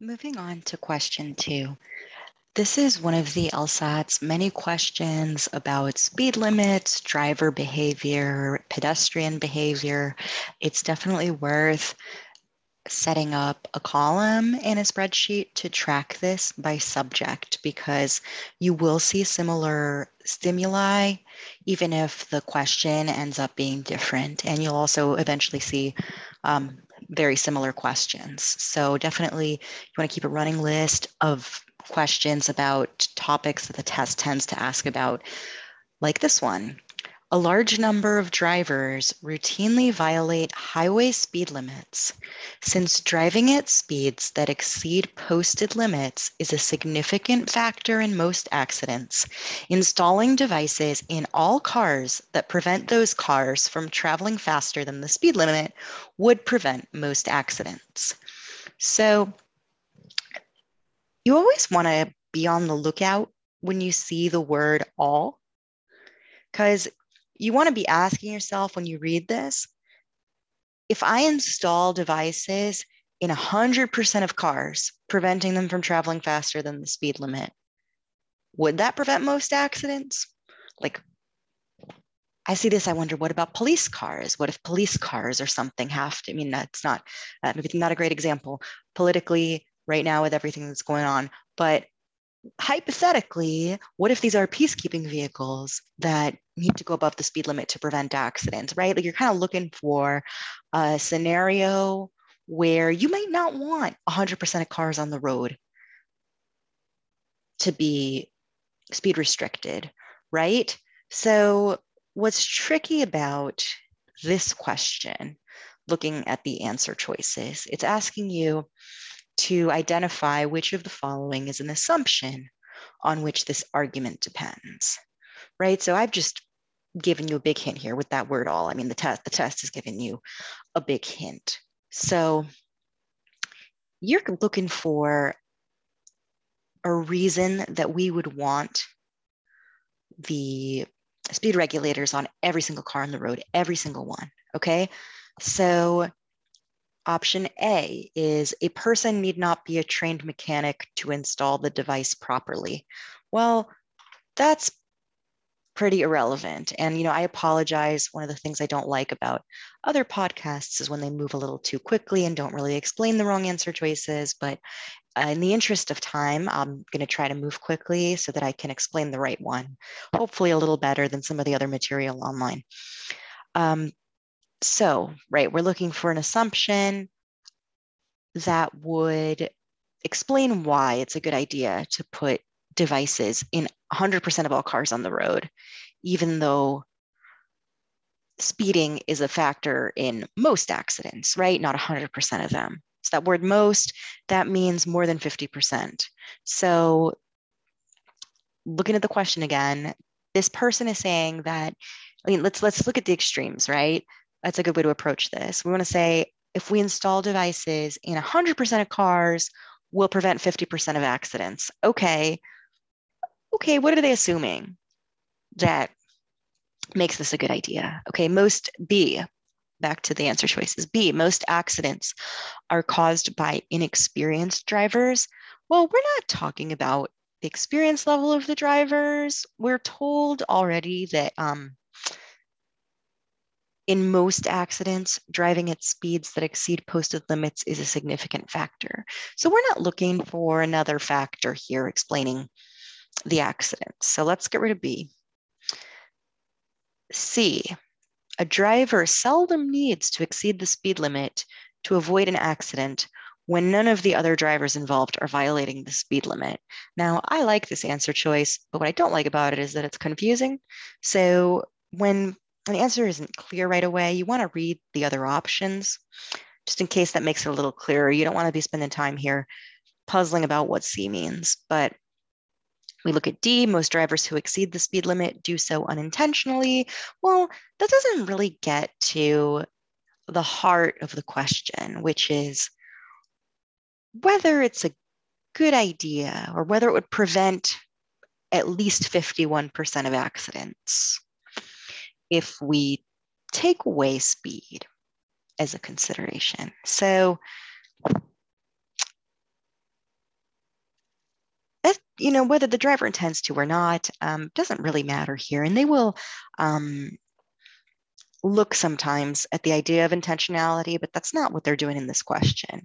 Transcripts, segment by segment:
Moving on to question two. This is one of the LSAT's many questions about speed limits, driver behavior, pedestrian behavior. It's definitely worth setting up a column in a spreadsheet to track this by subject because you will see similar stimuli even if the question ends up being different and you'll also eventually see um, very similar questions. So definitely you want to keep a running list of questions about topics that the test tends to ask about like this one a large number of drivers routinely violate highway speed limits. Since driving at speeds that exceed posted limits is a significant factor in most accidents, installing devices in all cars that prevent those cars from traveling faster than the speed limit would prevent most accidents. So you always want to be on the lookout when you see the word all because you want to be asking yourself when you read this if I install devices in 100% of cars, preventing them from traveling faster than the speed limit, would that prevent most accidents? Like, I see this. I wonder, what about police cars? What if police cars or something have to? I mean, that's not uh, not a great example politically right now with everything that's going on, but hypothetically, what if these are peacekeeping vehicles that need to go above the speed limit to prevent accidents, right? Like you're kind of looking for a scenario where you might not want 100% of cars on the road to be speed restricted, right? So, what's tricky about this question, looking at the answer choices, it's asking you to identify which of the following is an assumption on which this argument depends, right? So I've just given you a big hint here with that word all. I mean, the test, the test is giving you a big hint. So you're looking for a reason that we would want the speed regulators on every single car on the road, every single one, okay? So Option A is a person need not be a trained mechanic to install the device properly. Well, that's pretty irrelevant. And, you know, I apologize. One of the things I don't like about other podcasts is when they move a little too quickly and don't really explain the wrong answer choices. But in the interest of time, I'm going to try to move quickly so that I can explain the right one, hopefully a little better than some of the other material online. Um, so, right, we're looking for an assumption that would explain why it's a good idea to put devices in 100% of all cars on the road, even though speeding is a factor in most accidents, right? Not 100% of them. So that word most, that means more than 50%. So looking at the question again, this person is saying that, I mean, let's let's look at the extremes, right? That's a good way to approach this. We want to say if we install devices in 100% of cars, we'll prevent 50% of accidents. Okay. Okay, what are they assuming that makes this a good idea? Okay, most B, back to the answer choices. B, most accidents are caused by inexperienced drivers. Well, we're not talking about the experience level of the drivers. We're told already that um, in most accidents, driving at speeds that exceed posted limits is a significant factor. So we're not looking for another factor here explaining the accident. So let's get rid of B. C, a driver seldom needs to exceed the speed limit to avoid an accident when none of the other drivers involved are violating the speed limit. Now, I like this answer choice, but what I don't like about it is that it's confusing. So when an answer isn't clear right away, you want to read the other options just in case that makes it a little clearer. You don't want to be spending time here puzzling about what C means. But we look at D, most drivers who exceed the speed limit do so unintentionally. Well, that doesn't really get to the heart of the question, which is whether it's a good idea or whether it would prevent at least 51% of accidents if we take away speed as a consideration. So you know, whether the driver intends to or not um, doesn't really matter here. And they will um, look sometimes at the idea of intentionality, but that's not what they're doing in this question.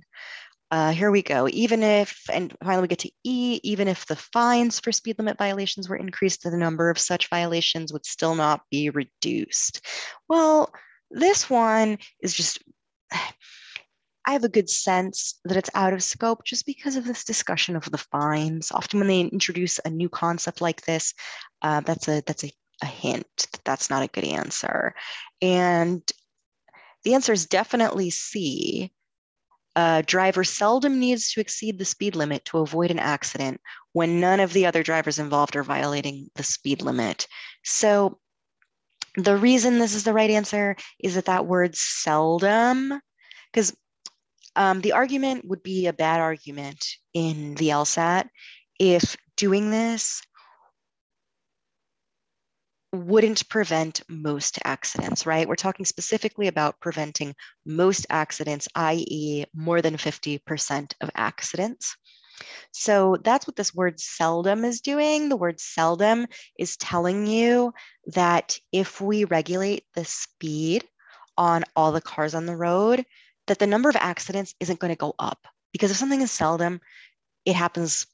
Uh, here we go. Even if, and finally we get to E, even if the fines for speed limit violations were increased, the number of such violations would still not be reduced. Well, this one is just, I have a good sense that it's out of scope just because of this discussion of the fines. Often when they introduce a new concept like this, uh, that's a that's a, a hint that that's not a good answer. And the answer is definitely C a driver seldom needs to exceed the speed limit to avoid an accident when none of the other drivers involved are violating the speed limit. So the reason this is the right answer is that that word seldom, because um, the argument would be a bad argument in the LSAT if doing this wouldn't prevent most accidents, right? We're talking specifically about preventing most accidents, i.e., more than 50% of accidents. So that's what this word seldom is doing. The word seldom is telling you that if we regulate the speed on all the cars on the road, that the number of accidents isn't going to go up. Because if something is seldom, it happens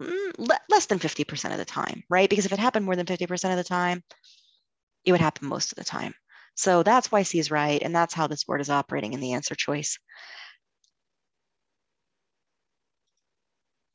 Mm, less than 50% of the time, right? Because if it happened more than 50% of the time, it would happen most of the time. So that's why C is right. And that's how this word is operating in the answer choice.